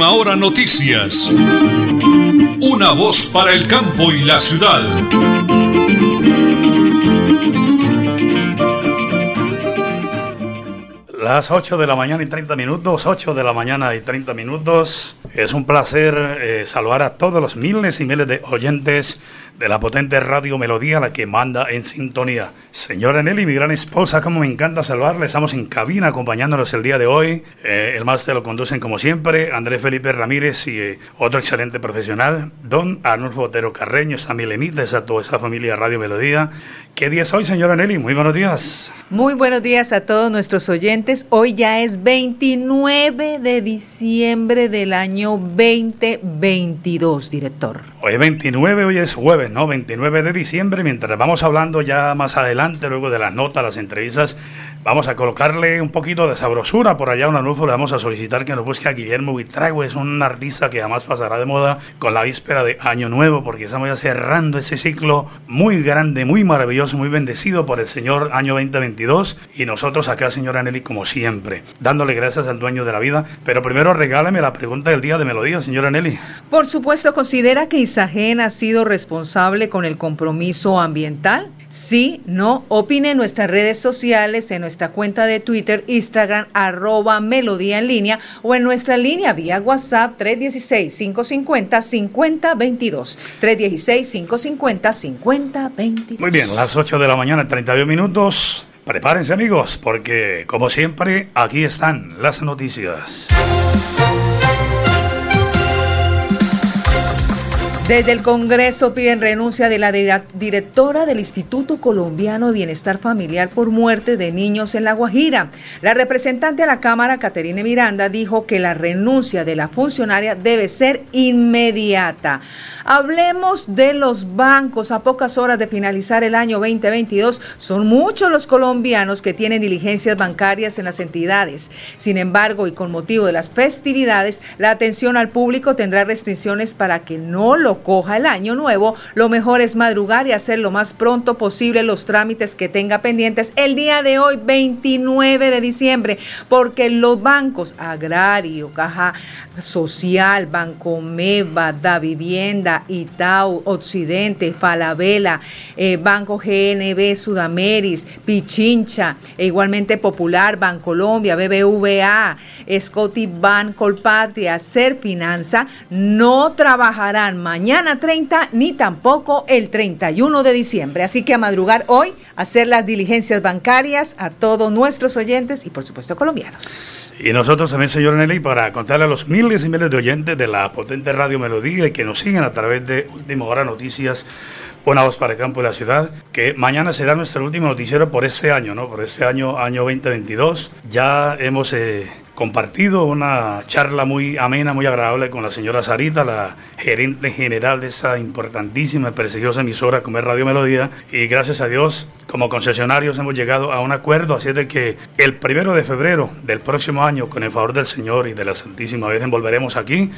Última Hora Noticias. Una voz para el campo y la ciudad. Las 8 de la mañana y 30 minutos, 8 de la mañana y 30 minutos. Es un placer eh, saludar a todos los miles y miles de oyentes de la potente radio Melodía, la que manda en sintonía. Señora Nelly, mi gran esposa, como me encanta salvarle, estamos en cabina acompañándonos el día de hoy. Eh, el máster lo conducen como siempre, Andrés Felipe Ramírez y eh, otro excelente profesional, don Arnulfo Otero Carreño, esta milenita, a toda esa familia Radio Melodía. ¿Qué día es hoy, señora Nelly? Muy buenos días. Muy buenos días a todos nuestros oyentes. Hoy ya es 29 de diciembre del año 2022, director. Hoy es 29, hoy es jueves, ¿no? 29 de diciembre, mientras vamos hablando ya más adelante, luego de las notas, las entrevistas, vamos a colocarle un poquito de sabrosura por allá a un le vamos a solicitar que nos busque a Guillermo Vitrago, es un artista que jamás pasará de moda con la víspera de Año Nuevo, porque estamos ya cerrando ese ciclo muy grande, muy maravilloso, muy bendecido por el Señor año 2022, y nosotros acá, señora Nelly, como siempre, dándole gracias al dueño de la vida, pero primero regáleme la pregunta del día de melodía, señora Nelly. Por supuesto, considera que Isagen ha sido responsable con el compromiso ambiental? Sí, no, opine en nuestras redes sociales, en nuestra cuenta de Twitter, Instagram, arroba melodía en línea o en nuestra línea vía WhatsApp 316-550-5022. 316-550-5022. Muy bien, las 8 de la mañana, 32 minutos. Prepárense amigos, porque como siempre, aquí están las noticias. Desde el Congreso piden renuncia de la directora del Instituto Colombiano de Bienestar Familiar por muerte de niños en La Guajira. La representante de la Cámara, Caterine Miranda, dijo que la renuncia de la funcionaria debe ser inmediata. Hablemos de los bancos. A pocas horas de finalizar el año 2022, son muchos los colombianos que tienen diligencias bancarias en las entidades. Sin embargo, y con motivo de las festividades, la atención al público tendrá restricciones para que no lo coja el año nuevo. Lo mejor es madrugar y hacer lo más pronto posible los trámites que tenga pendientes el día de hoy, 29 de diciembre, porque los bancos agrario, caja Social, Bancomeva, Da Vivienda, Itau, Occidente, Falabella, eh, Banco GNB, Sudameris, Pichincha, e igualmente Popular, Bancolombia, BBVA, Scotty Bank Colpatria, Ser Finanza, no trabajarán mañana 30 ni tampoco el 31 de diciembre. Así que a madrugar hoy, hacer las diligencias bancarias a todos nuestros oyentes y por supuesto colombianos. Y nosotros también, señor Nelly, para contarle a los miles y miles de oyentes de la potente Radio Melodía y que nos siguen a través de Última Hora Noticias, una voz para el campo de la ciudad, que mañana será nuestro último noticiero por este año, ¿no? Por este año, año 2022. Ya hemos eh, compartido una charla muy amena, muy agradable con la señora Sarita, la gerente general de esa importantísima y prestigiosa emisora como es Radio Melodía. Y gracias a Dios, como concesionarios hemos llegado a un acuerdo, así de que el primero de febrero del próximo año, con el favor del Señor y de la Santísima Virgen, volveremos aquí.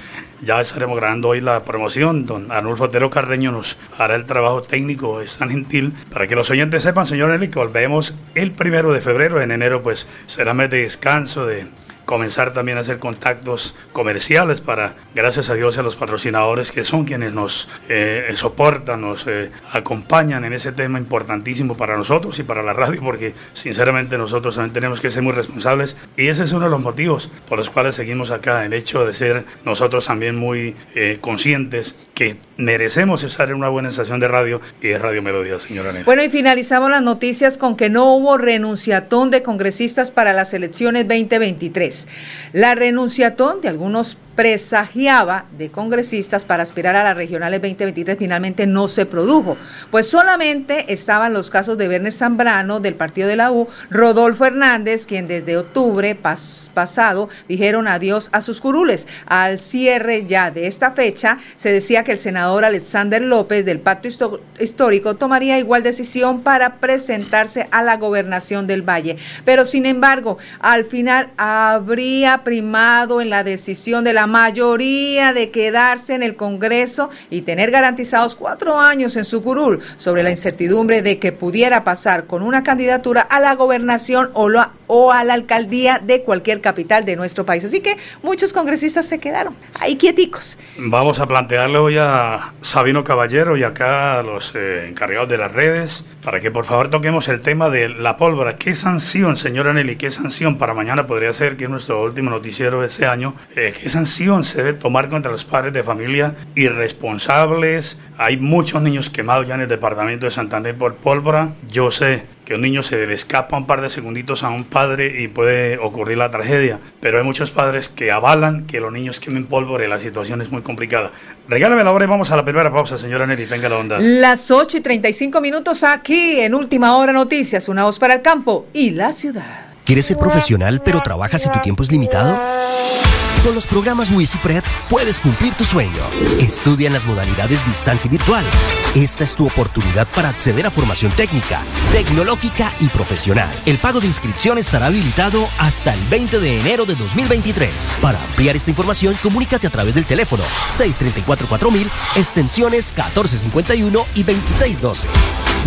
Ya estaremos grabando hoy la promoción. Don Arnulfo Otero Carreño nos hará el trabajo técnico, es tan gentil, para que los oyentes sepan, señor Nelly, que volvemos el primero de febrero. En enero, pues será mes de descanso, de comenzar también a hacer contactos comerciales para, gracias a Dios, a los patrocinadores que son quienes nos eh, soportan, nos eh, acompañan en ese tema importantísimo para nosotros y para la radio, porque sinceramente nosotros también tenemos que ser muy responsables y ese es uno de los motivos por los cuales seguimos acá, el hecho de ser nosotros también muy eh, conscientes que merecemos estar en una buena estación de radio y de Radio Melodía, señora Nena. Bueno, y finalizamos las noticias con que no hubo renunciatón de congresistas para las elecciones 2023. La renunciatón de algunos presagiaba de congresistas para aspirar a las regionales 2023 finalmente no se produjo, pues solamente estaban los casos de Werner Zambrano del partido de la U, Rodolfo Hernández, quien desde octubre pasado dijeron adiós a sus curules. Al cierre ya de esta fecha, se decía que el senador Alexander López del Pacto Histórico tomaría igual decisión para presentarse a la gobernación del Valle. Pero sin embargo, al final habría primado en la decisión de la la mayoría de quedarse en el Congreso y tener garantizados cuatro años en su curul sobre la incertidumbre de que pudiera pasar con una candidatura a la gobernación o, o a la alcaldía de cualquier capital de nuestro país. Así que muchos congresistas se quedaron ahí quieticos. Vamos a plantearle hoy a Sabino Caballero y acá a los eh, encargados de las redes para que por favor toquemos el tema de la pólvora. ¿Qué sanción, señora Nelly, qué sanción para mañana podría ser que nuestro último noticiero de este año? Eh, ¿Qué sanción se debe tomar contra los padres de familia irresponsables? Hay muchos niños quemados ya en el departamento de Santander por pólvora. Yo sé que un niño se le escapa un par de segunditos a un padre y puede ocurrir la tragedia, pero hay muchos padres que avalan que los niños quemen pólvora y la situación es muy complicada. Regálame la hora y vamos a la primera pausa, señora Nelly, tenga la onda. Las 8 y 35 minutos aquí en Última Hora Noticias, una voz para el campo y la ciudad. ¿Quieres ser profesional pero trabajas y tu tiempo es limitado? Con los programas WisiPred puedes cumplir tu sueño. Estudia en las modalidades distancia y virtual. Esta es tu oportunidad para acceder a formación técnica, tecnológica y profesional. El pago de inscripción estará habilitado hasta el 20 de enero de 2023. Para ampliar esta información, comunícate a través del teléfono 634-4000, extensiones 1451 y 2612.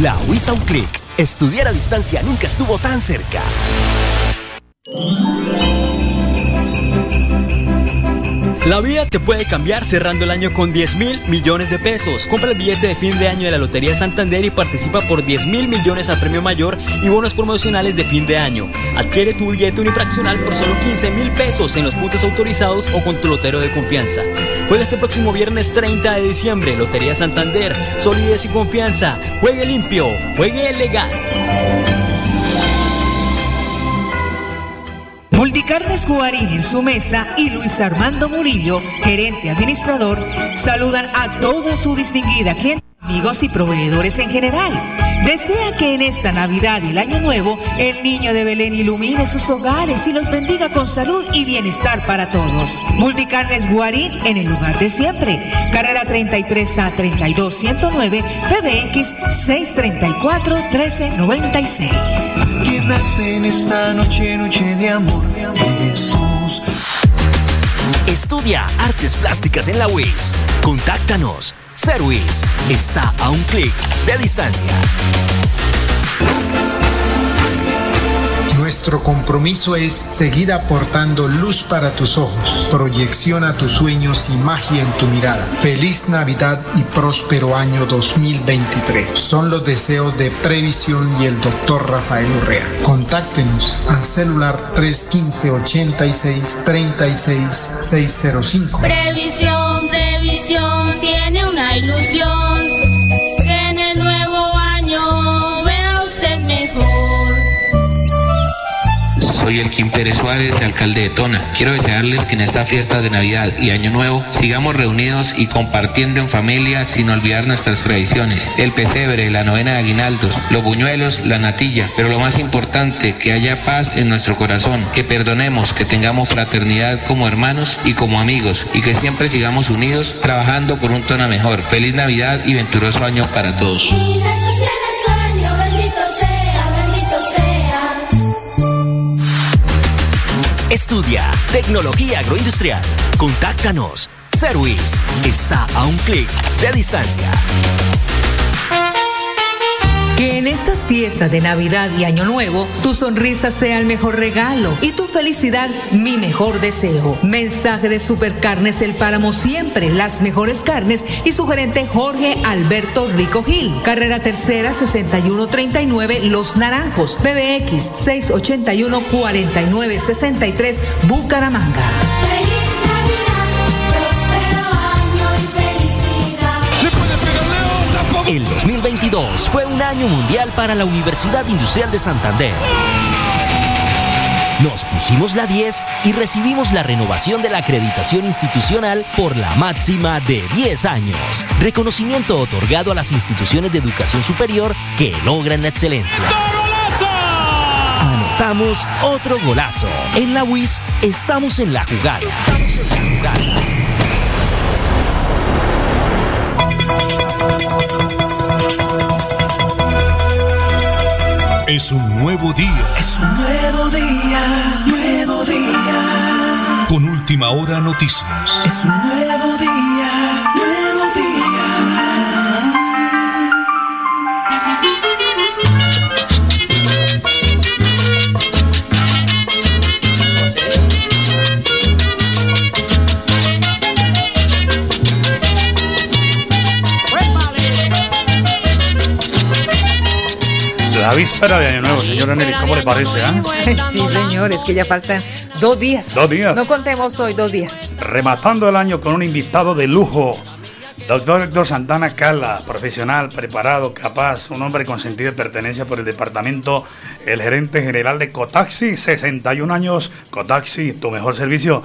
La WISA un clic. Estudiar a distancia nunca estuvo tan cerca. La vida te puede cambiar cerrando el año con 10 mil millones de pesos. Compra el billete de fin de año de la Lotería Santander y participa por 10 mil millones a premio mayor y bonos promocionales de fin de año. Adquiere tu billete unifraccional por solo 15 mil pesos en los puntos autorizados o con tu lotero de confianza. Juega este próximo viernes 30 de diciembre. Lotería Santander. Solidez y confianza. Juegue limpio. Juegue legal. Multicarnes Guarín en su mesa y Luis Armando Murillo, gerente administrador, saludan a toda su distinguida cliente amigos y proveedores en general. Desea que en esta Navidad y el Año Nuevo el niño de Belén ilumine sus hogares y los bendiga con salud y bienestar para todos. Multicarnes Guarín en el lugar de siempre. Carrera 33 a 32 109 PBX 634 1396. ¿Quién nace en esta noche, noche de amor Jesús? Estudia artes plásticas en la UIS. Contáctanos Service está a un clic de distancia. Nuestro compromiso es seguir aportando luz para tus ojos, proyección a tus sueños y magia en tu mirada. Feliz Navidad y próspero año 2023. Son los deseos de Previsión y el doctor Rafael Urrea. Contáctenos al celular 315 86 36 605. Previsión, ilusión. Soy el Kim Pérez Suárez, alcalde de Tona. Quiero desearles que en esta fiesta de Navidad y Año Nuevo sigamos reunidos y compartiendo en familia sin olvidar nuestras tradiciones. El pesebre, la novena de aguinaldos, los buñuelos, la natilla. Pero lo más importante, que haya paz en nuestro corazón, que perdonemos, que tengamos fraternidad como hermanos y como amigos y que siempre sigamos unidos trabajando por un Tona mejor. Feliz Navidad y venturoso año para todos. Estudia Tecnología Agroindustrial. Contáctanos. Service está a un clic de distancia. Que en estas fiestas de Navidad y Año Nuevo, tu sonrisa sea el mejor regalo y tu felicidad mi mejor deseo. Mensaje de Supercarnes El Páramo siempre, las mejores carnes y su gerente Jorge Alberto Rico Gil. Carrera Tercera 6139 Los Naranjos, PBX 681 4963 Bucaramanga. El 2022 fue un año mundial para la Universidad Industrial de Santander. Nos pusimos la 10 y recibimos la renovación de la acreditación institucional por la máxima de 10 años. Reconocimiento otorgado a las instituciones de educación superior que logran la excelencia. Anotamos otro golazo. En la WIS estamos en la jugada. Es un nuevo día Es un nuevo día, nuevo día. con última Hora Noticias. Es un nuevo día, nuevo La víspera de Año Nuevo, señora Nelly, ¿cómo le parece? ah? Sí, señor, es que ya faltan dos días. Dos días. No contemos hoy, dos días. Rematando el año con un invitado de lujo. Doctor Héctor Santana Cala, profesional, preparado, capaz, un hombre con sentido de pertenencia por el departamento, el gerente general de Cotaxi, 61 años. Cotaxi, tu mejor servicio.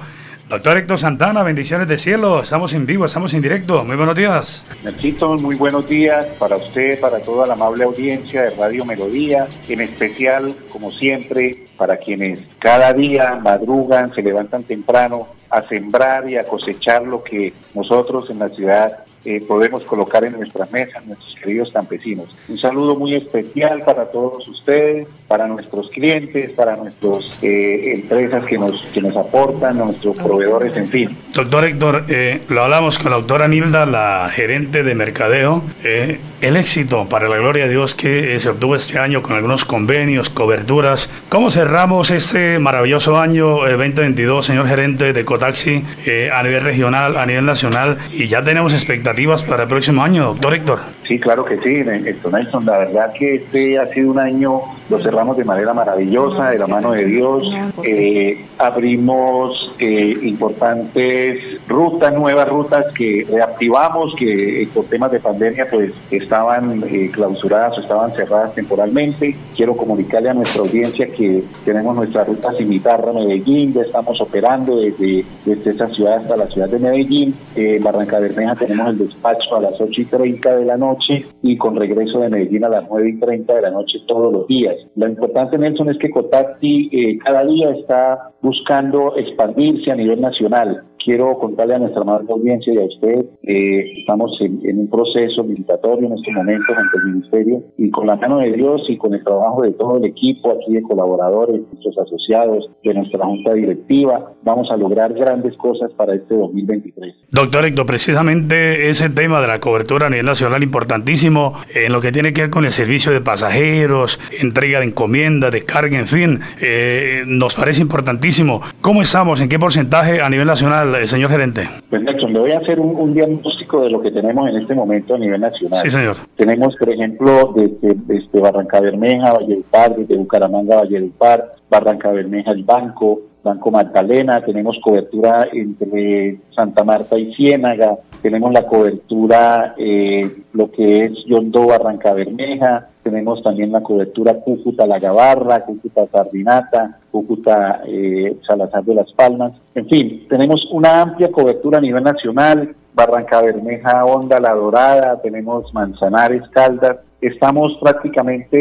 Doctor Héctor Santana, bendiciones de cielo. Estamos en vivo, estamos en directo. Muy buenos días. Nachito, muy buenos días para usted, para toda la amable audiencia de Radio Melodía, en especial, como siempre, para quienes cada día madrugan, se levantan temprano a sembrar y a cosechar lo que nosotros en la ciudad eh, podemos colocar en nuestras mesas, nuestros queridos campesinos. Un saludo muy especial para todos ustedes, para nuestros clientes, para nuestras empresas que nos, que nos aportan, nuestros proveedores, en fin. Doctor Héctor, eh, lo hablamos con la doctora Nilda, la gerente de mercadeo. Eh, el éxito, para la gloria de Dios, que eh, se obtuvo este año con algunos convenios, coberturas. ¿Cómo cerramos este maravilloso año eh, 2022, señor gerente de Cotaxi, eh, a nivel regional, a nivel nacional? Y ya tenemos expectativas para el próximo año, doctor Héctor. Sí, claro que sí, Héctor. La verdad que este ha sido un año, lo cerramos de manera maravillosa, de la mano de Dios. Eh, abrimos eh, importantes rutas, nuevas rutas que reactivamos, que eh, por temas de pandemia pues estaban clausuradas o estaban cerradas temporalmente. Quiero comunicarle a nuestra audiencia que tenemos nuestra ruta Cimitarra Medellín, ya estamos operando desde, desde esa ciudad hasta la ciudad de Medellín. En Barranca Bermeja tenemos el despacho a las 8 y 30 de la noche y con regreso de Medellín a las 9 y 30 de la noche todos los días. Lo importante, Nelson, es que Cotacti eh, cada día está buscando expandirse a nivel nacional. Quiero contarle a nuestra amable audiencia y a usted, eh, estamos en, un proceso licitatorio en este momento ante el Ministerio y con la mano de Dios y con el trabajo de todo el equipo aquí de colaboradores, nuestros asociados, de nuestra junta directiva, vamos a lograr grandes cosas para este 2023. Doctor Héctor, precisamente ese tema de la cobertura a nivel nacional importantísimo en lo que tiene que ver con el servicio de pasajeros, entrega de encomienda, descarga, en fin, eh, nos parece importantísimo. ¿Cómo estamos? ¿En qué porcentaje a nivel nacional, señor gerente? Pues Nelson, le voy a hacer un, un diagnóstico de lo que tenemos en este momento a nivel nacional. Sí, señor. Tenemos, por ejemplo, desde, desde Barranca Bermeja, Valledupar, desde Bucaramanga, Valledupar, Barranca Bermeja, el Banco, Banco Magdalena, tenemos cobertura entre Santa Marta y Ciénaga, tenemos la cobertura, eh, lo que es Yondó, Barranca Bermeja, tenemos también la cobertura Cúcuta, La Gabarra, Cúcuta, Sardinata, Cúcuta, eh, Salazar de las Palmas, en fin, tenemos una amplia cobertura a nivel nacional, Barranca Bermeja, Honda, La Dorada, tenemos Manzanares, Caldas, estamos prácticamente,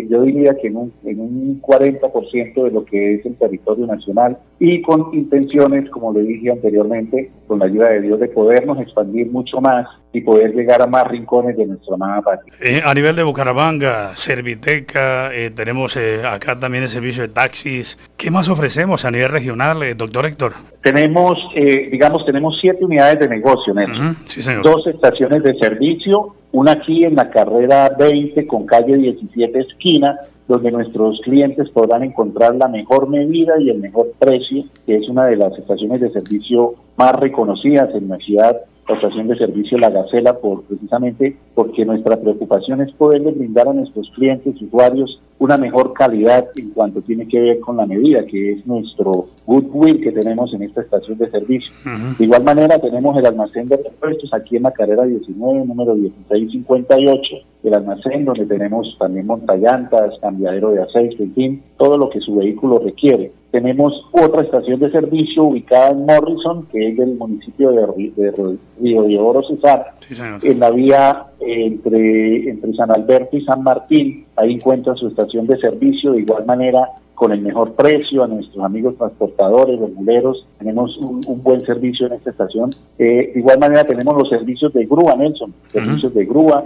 eh, yo diría que en un, en un 40% de lo que es el territorio nacional y con intenciones, como le dije anteriormente, con la ayuda de Dios, de podernos expandir mucho más y poder llegar a más rincones de nuestra amada patria. Eh, a nivel de Bucaramanga, Serviteca, eh, tenemos eh, acá también el servicio de taxis. ¿Qué más ofrecemos a nivel regional, eh, doctor Héctor? Tenemos, eh, digamos, tenemos siete unidades de negocio, Nelson. Ujú, Sí, señor. dos estaciones de servicio, una aquí en la carrera 20 con calle 17 esquina, donde nuestros clientes podrán encontrar la mejor medida y el mejor precio, que es una de las estaciones de servicio más reconocidas en la ciudad, la estación de servicio La Gacela, por, precisamente porque nuestra preocupación es poderle brindar a nuestros clientes, usuarios, una mejor calidad en cuanto tiene que ver con la medida, que es nuestro goodwill que tenemos en esta estación de servicio. De igual manera, tenemos el almacén de repuestos aquí en la carrera 19, número 1658, el almacén donde tenemos también montallantas, cambiadero de aceite, en fin, todo lo que su vehículo requiere. Tenemos otra estación de servicio ubicada en Morrison, que es del municipio de, Río de Oro, Cesar, Sí, en la vía entre, entre San Alberto y San Martín. Ahí encuentra su estación de servicio. De igual manera, con el mejor precio a nuestros amigos transportadores, los muleros. Tenemos un, buen servicio en esta estación. Eh, de igual manera tenemos los servicios de grúa, Nelson, servicios de grúa,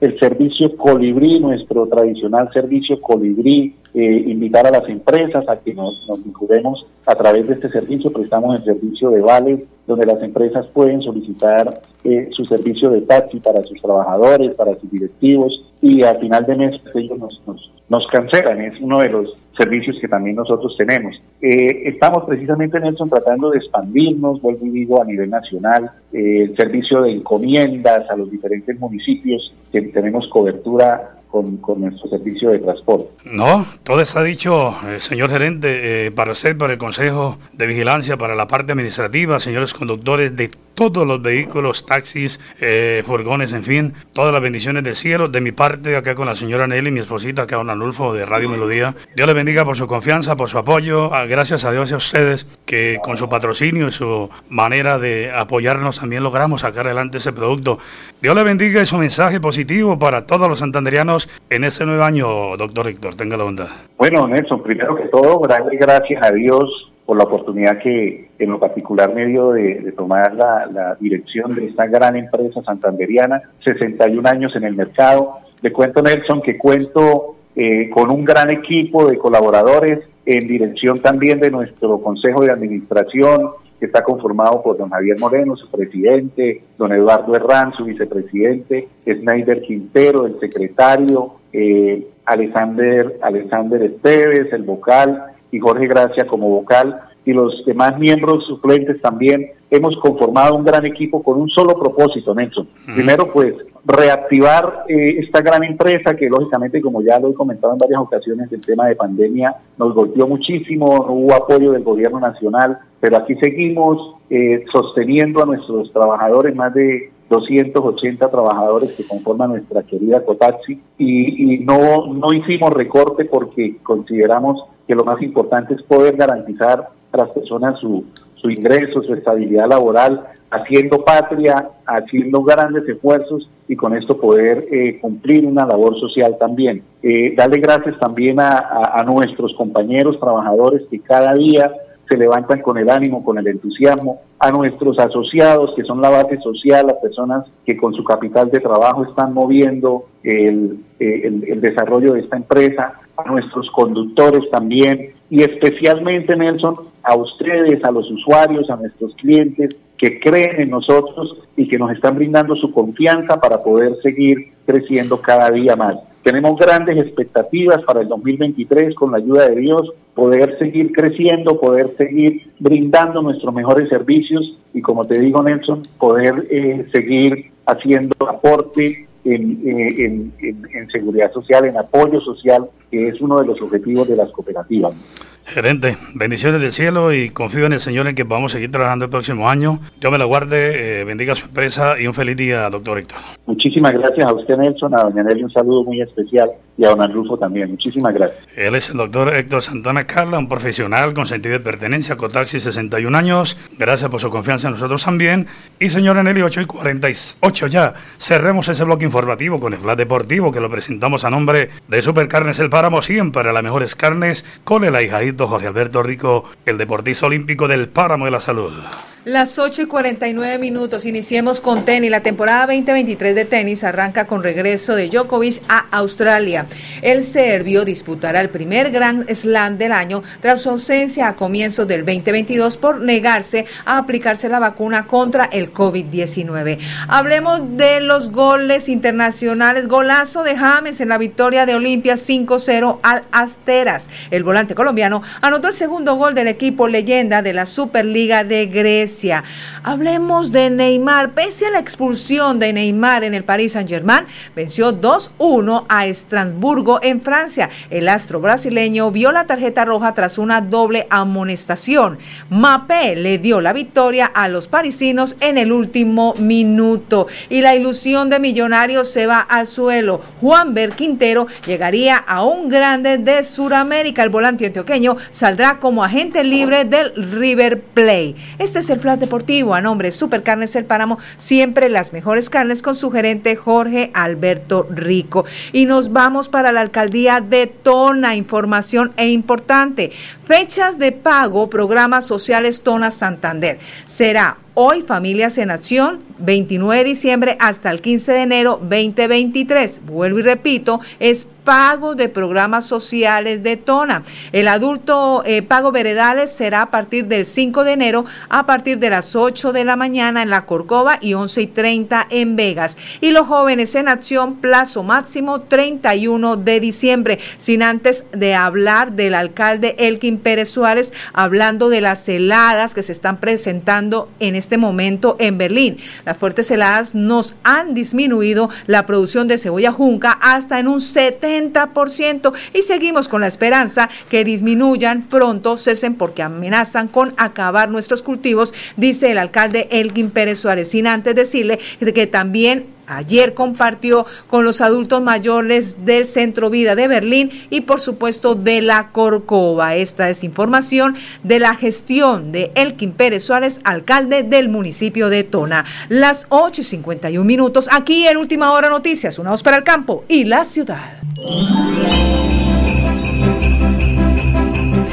el servicio colibrí, nuestro tradicional servicio colibrí, eh, invitar a las empresas a que nos, nos vinculemos a través de este servicio, prestamos el servicio de vales, donde las empresas pueden solicitar eh, su servicio de taxi para sus trabajadores, para sus directivos, y al final de mes ellos nos, nos, nos cancelan. Es uno de los servicios que también nosotros tenemos. Eh, estamos precisamente, Nelson, tratando de expandirnos, vuelvo y digo, a nivel nacional, eh, el servicio de encomiendas a los diferentes municipios, que tenemos cobertura con, con, nuestro servicio de transporte. No, todo está dicho, señor gerente, eh, para usted, para el Consejo de Vigilancia, para la parte administrativa, señores conductores de todos los vehículos, taxis, eh, furgones, en fin, todas las bendiciones del cielo. De mi parte, acá con la señora Nelly, mi esposita, acá con Anulfo de Radio Melodía. Dios le bendiga por su confianza, por su apoyo. Ah, gracias a Dios y a ustedes que con su patrocinio y su manera de apoyarnos también logramos sacar adelante ese producto. Dios le bendiga y su mensaje positivo para todos los santanderianos en ese nuevo año, doctor Héctor. Tenga la bondad. Bueno, Nelson, primero que todo, gracias a Dios por la oportunidad que en lo particular me dio de, tomar la, dirección de esta gran empresa santanderiana, 61 años en el mercado. Le cuento, Nelson, que cuento eh, con un gran equipo de colaboradores en dirección también de nuestro Consejo de Administración, que está conformado por don Javier Moreno, su presidente, don Eduardo Herrán, su vicepresidente, Snyder Quintero, el secretario, eh, Alexander, Alexander Esteves, el vocal, y Jorge Gracia como vocal y los demás miembros suplentes también hemos conformado un gran equipo con un solo propósito, Nelson. Primero, pues, reactivar eh, esta gran empresa que, lógicamente, como ya lo he comentado en varias ocasiones, el tema de pandemia nos golpeó muchísimo, no hubo apoyo del gobierno nacional, pero aquí seguimos eh, sosteniendo a nuestros trabajadores, más de 280 trabajadores que conforman nuestra querida Cotaxi, y, y no, no hicimos recorte porque consideramos que lo más importante es poder garantizar las personas su, su ingreso, su estabilidad laboral, haciendo patria, haciendo grandes esfuerzos y con esto poder eh, cumplir una labor social también. Eh, darle gracias también a, a, nuestros compañeros trabajadores que cada día se levantan con el ánimo, con el entusiasmo, a nuestros asociados que son la base social, las personas que con su capital de trabajo están moviendo el, eh, el, el desarrollo de esta empresa, a nuestros conductores también y especialmente, Nelson, a ustedes, a los usuarios, a nuestros clientes que creen en nosotros y que nos están brindando su confianza para poder seguir creciendo cada día más. Tenemos grandes expectativas para el 2023 con la ayuda de Dios, poder seguir creciendo, poder seguir brindando nuestros mejores servicios y como te digo Nelson, poder eh, seguir haciendo aporte en, eh, en, en, en, seguridad social, en apoyo social, que es uno de los objetivos de las cooperativas. Gerente, bendiciones del cielo y confío en el Señor en que vamos a seguir trabajando el próximo año. Yo me la guarde, eh, bendiga su empresa y un feliz día, doctor Héctor. Muchísimas gracias a usted, Nelson, a doña Nelly un saludo muy especial y a don Arnulfo también. Muchísimas gracias. Él es el doctor Héctor Santana Carla, un profesional con sentido de pertenencia, Cotaxi, 61 años. Gracias por su confianza en nosotros también. Y señora Nelly, 8 y 48 ya. Cerremos ese bloque informativo con el Flat Deportivo que lo presentamos a nombre de Supercarnes El Páramo, siempre las mejores carnes, con el ahijadito Jorge Alberto Rico, el deportista olímpico del Páramo de la Salud. Las 8 y 49 minutos, iniciemos con tenis. La temporada 2023 de tenis arranca con regreso de Djokovic a Australia. El serbio disputará el primer Grand Slam del año tras su ausencia a comienzos del 2022 por negarse a aplicarse la vacuna contra el COVID-19. Hablemos de los goles internacionales. Golazo de James en la victoria de Olimpia 5-0 al Asteras. El volante colombiano anotó el segundo gol del equipo leyenda de la Superliga de Grecia. Hablemos de Neymar. Pese a la expulsión de Neymar en el Paris Saint-Germain, venció 2-1 a Estrasburgo en Francia. El astro brasileño vio la tarjeta roja tras una doble amonestación. Mapé le dio la victoria a los parisinos en el último minuto. Y la ilusión de Millonarios se va al suelo. Juan Ber Quintero llegaría a un grande de Sudamérica. El volante antioqueño saldrá como agente libre del River Play. Este es el Flat Deportivo. A nombre Supercarnes El Páramo, siempre las mejores carnes con su gerente Jorge Alberto Rico. Y nos vamos para la alcaldía de Tona. Información e importante. Fechas de pago, programas sociales Tona Santander. Será hoy Familias en Acción, 29 de diciembre hasta el 15 de enero 2023. Vuelvo y repito, es pago de programas sociales de Tona. El adulto eh, pago veredales será a partir del 5 de enero a partir de las 8 de la mañana en la Corcova y 11 y 30 en Vegas. Y los jóvenes en acción, plazo máximo 31 de diciembre, sin antes de hablar del alcalde Elkin Pérez Suárez, hablando de las heladas que se están presentando en este momento en Berlín. Las fuertes heladas nos han disminuido la producción de cebolla junca hasta en un 70 y seguimos con la esperanza que disminuyan pronto, cesen porque amenazan con acabar nuestros cultivos, dice el alcalde Elgin Pérez Suárez. Sin antes decirle que también ayer compartió con los adultos mayores del Centro Vida de Berlín y por supuesto de la Corcova. Esta es información de la gestión de Elkin Pérez Suárez, alcalde del municipio de Tona. Las 8 y 51 minutos, aquí en Última Hora Noticias, una voz para el campo y la ciudad.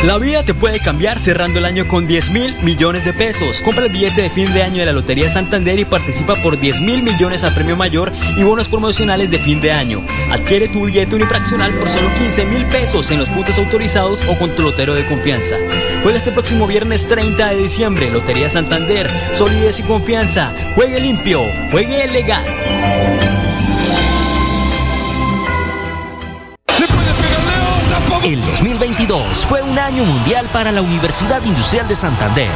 La vida te puede cambiar cerrando el año con 10 mil millones de pesos. Compra el billete de fin de año de la Lotería Santander y participa por 10 mil millones a premio mayor y bonos promocionales de fin de año. Adquiere tu billete unifraccional por solo 15 mil pesos en los puntos autorizados o con tu lotero de confianza. Juega este próximo viernes 30 de diciembre. Lotería Santander, solidez y confianza. Juegue limpio, juegue legal. Fue un año mundial para la Universidad Industrial de Santander.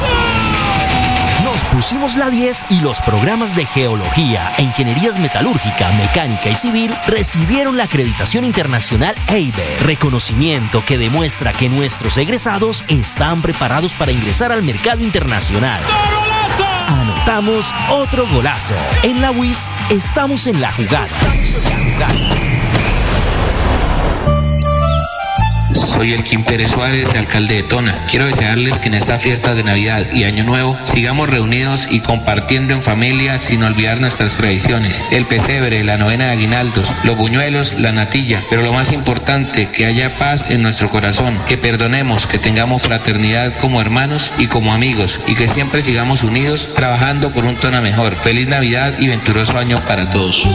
Nos pusimos la 10 y los programas de Geología e Ingenierías Metalúrgica, Mecánica y Civil recibieron la acreditación internacional EIBE, reconocimiento que demuestra que nuestros egresados están preparados para ingresar al mercado internacional. Anotamos otro golazo. En la WIS estamos en la jugada. Soy el Kim Pérez Suárez, alcalde de Tona. Quiero desearles que en esta fiesta de Navidad y Año Nuevo sigamos reunidos y compartiendo en familia sin olvidar nuestras tradiciones. El pesebre, la novena de aguinaldos, los buñuelos, la natilla. Pero lo más importante, que haya paz en nuestro corazón, que perdonemos, que tengamos fraternidad como hermanos y como amigos y que siempre sigamos unidos trabajando por un Tona mejor. Feliz Navidad y venturoso año para todos.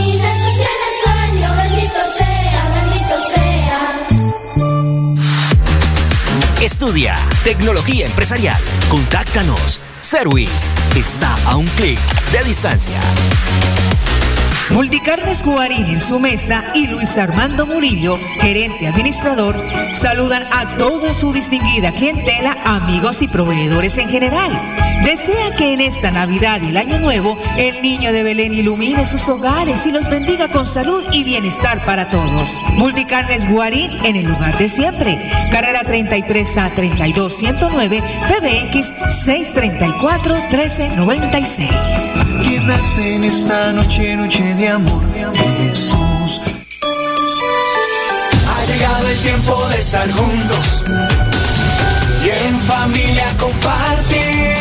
Estudia Tecnología Empresarial. Contáctanos. Service está a un clic de distancia. Multicarnes Guarín en su mesa y Luis Armando Murillo, gerente administrador, saludan a toda su distinguida clientela, amigos y proveedores en general. Desea que en esta Navidad y el Año Nuevo el niño de Belén ilumine sus hogares y los bendiga con salud y bienestar para todos. Multicarnes Guarín en el lugar de siempre. Carrera 33 a 32 109 PBX 634 1396. ¿Quién nace en esta noche, noche de amor Jesús. Ha llegado el tiempo de estar juntos y en familia compartir.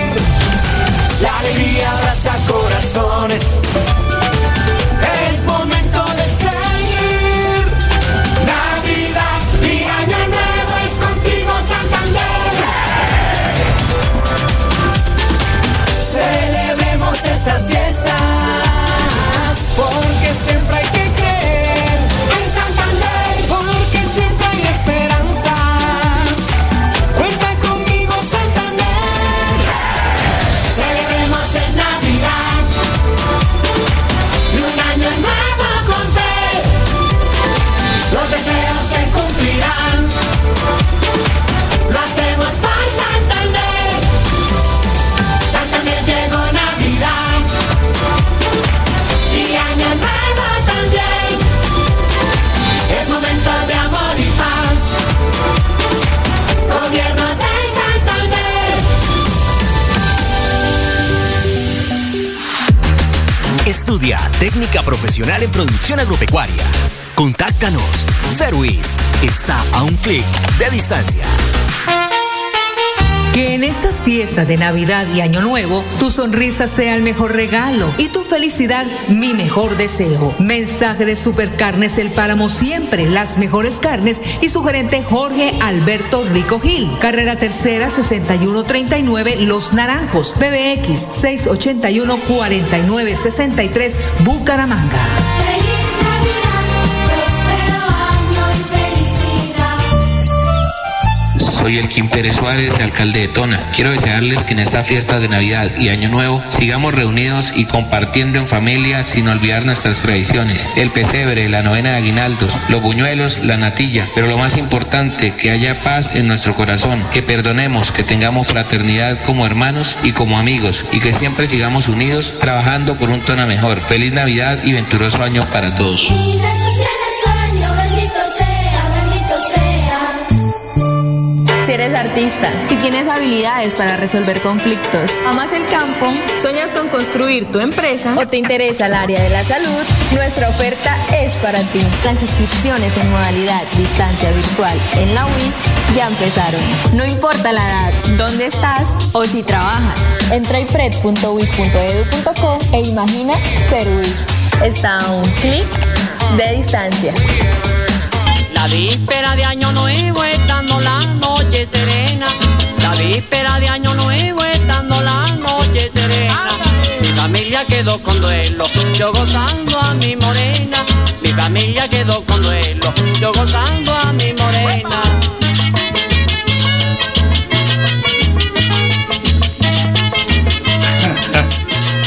La alegría abraza corazones. Es momento Estudia Técnica Profesional en Producción Agropecuaria. Contáctanos. Service está a un clic de distancia. Que en estas fiestas de Navidad y Año Nuevo, tu sonrisa sea el mejor regalo y tu felicidad mi mejor deseo. Mensaje de Supercarnes El Páramo siempre, las mejores carnes y su gerente Jorge Alberto Rico Gil. Carrera Tercera 6139 Los Naranjos, PBX 681 4963 Bucaramanga. Soy el Kim Pérez Suárez, alcalde de Tona. Quiero desearles que en esta fiesta de Navidad y Año Nuevo sigamos reunidos y compartiendo en familia sin olvidar nuestras tradiciones. El pesebre, la novena de aguinaldos, los buñuelos, la natilla. Pero lo más importante, que haya paz en nuestro corazón, que perdonemos, que tengamos fraternidad como hermanos y como amigos y que siempre sigamos unidos trabajando por un Tona mejor. Feliz Navidad y venturoso año para todos. Si eres artista, si tienes habilidades para resolver conflictos, amas el campo, sueñas con construir tu empresa o te interesa el área de la salud, nuestra oferta es para ti. Las inscripciones en modalidad distancia virtual en la UIS ya empezaron. No importa la edad, dónde estás o si trabajas. Entra a ipred.wis.edu.co e imagina ser UIS. Está a un clic de distancia. La víspera de año nuevo estando la noche serena. La víspera de año nuevo estando la noche serena. Mi familia quedó con duelo, yo gozando a mi morena. Mi familia quedó con duelo, yo gozando a mi morena.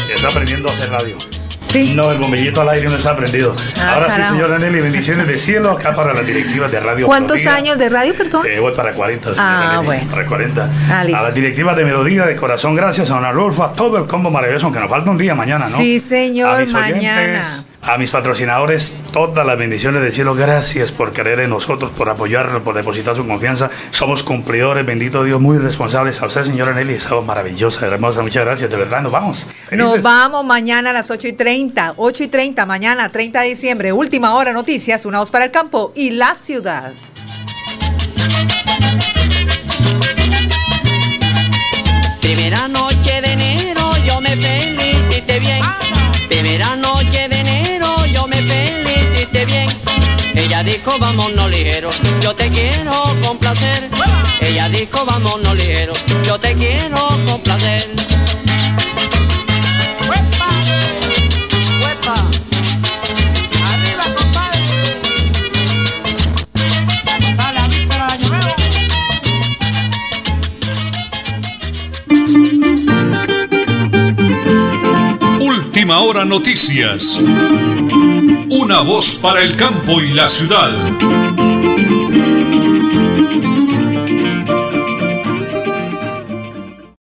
Está aprendiendo a hacer radio. Sí. No, el bombillito al aire no está aprendido. Ah, Ahora carajo. sí, señora Nelly, bendiciones de cielo acá para la directiva de Radio ¿Cuántos Melodía. años de radio, perdón? Eh, voy para 40, señora Ah, Nelly, bueno. Para 40. Ah, a la directiva de Melodía de Corazón, gracias a Don Arnulfo, a todo el combo maravilloso, aunque nos falta un día mañana, ¿no? Sí, señor, a mis mañana. oyentes, a mis patrocinadores, todas las bendiciones del cielo. Gracias por creer en nosotros, por apoyarnos, por depositar su confianza. Somos cumplidores, bendito Dios, muy responsables. A usted, señora Nelly, estamos maravillosa, hermosa. Muchas gracias, de verdad. Nos vamos. Nos vamos mañana a las 8 y 30. 8 y 30, mañana, 30 de diciembre. Última hora, noticias, una voz para el campo y la ciudad. Ella dijo vámonos ligero, yo te quiero complacer. Ella dijo vámonos ligero, yo te quiero complacer. ¡Huepa! ¡Huepa! ¡Arriba, compadre! ¡Sale la víspera de Año Nuevo! Última hora noticias. Una voz para el campo y la ciudad.